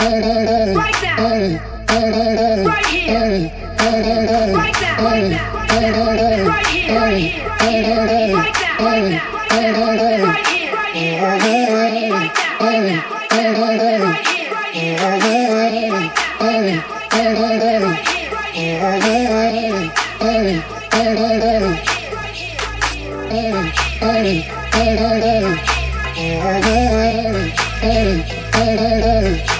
Right now. Right here. Right now. Right now. Right here. Right here. Right now. Right now. Right here. Right here. Right here. Right now. Right now. Right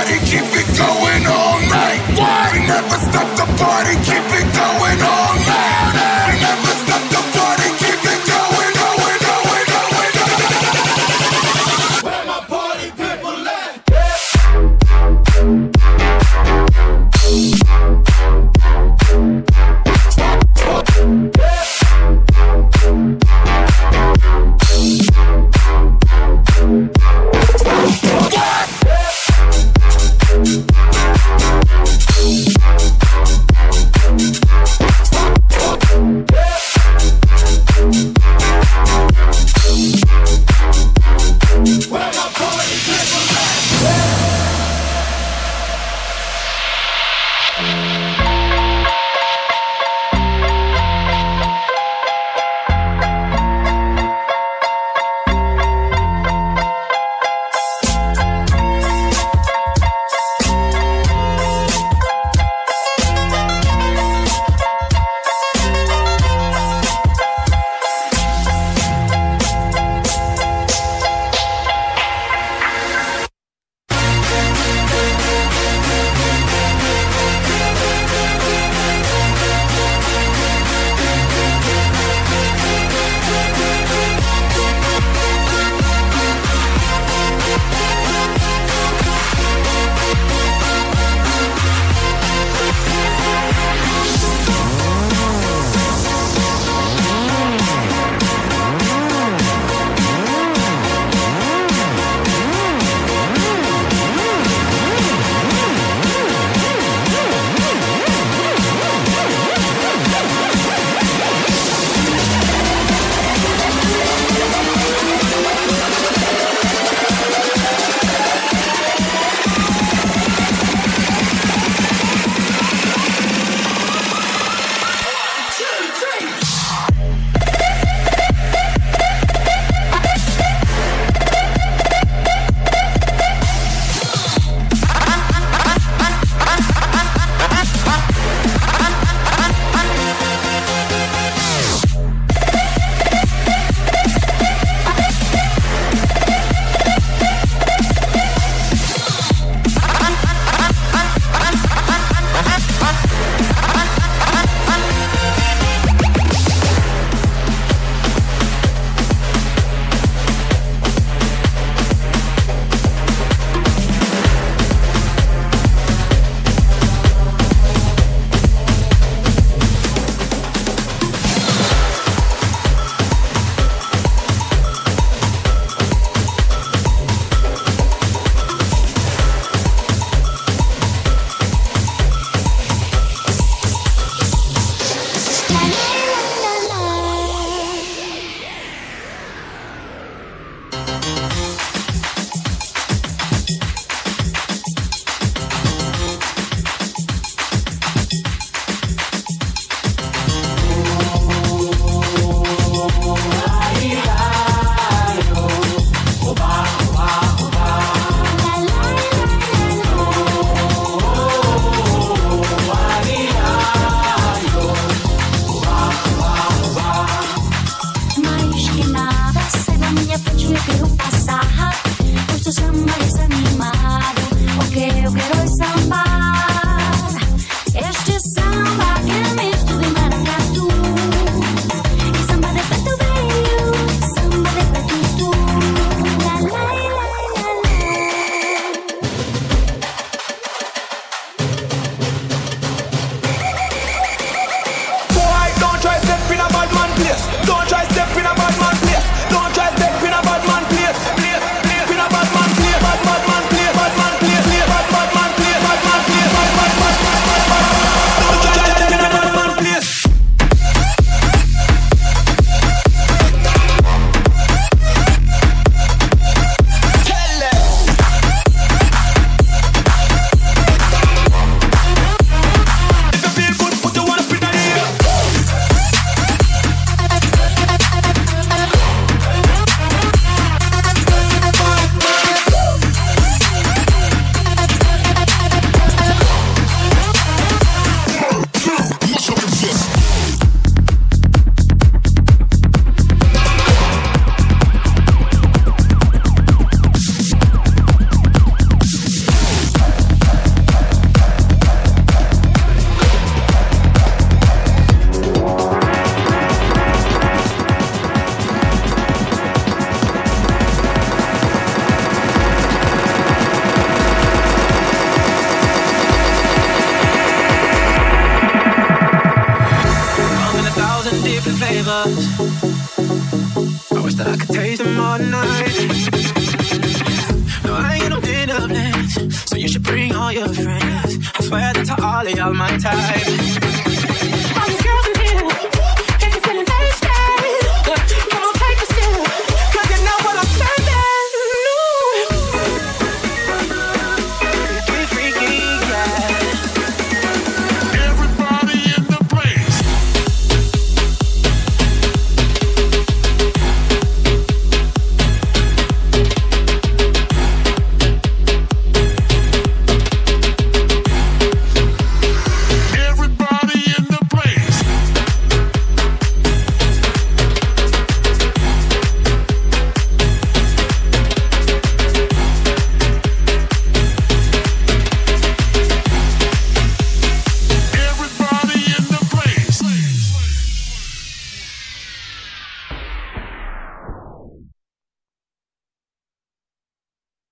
party, keep it going all night. Why? Never stop the party, keep it going all night. Swear to all of y'all my type.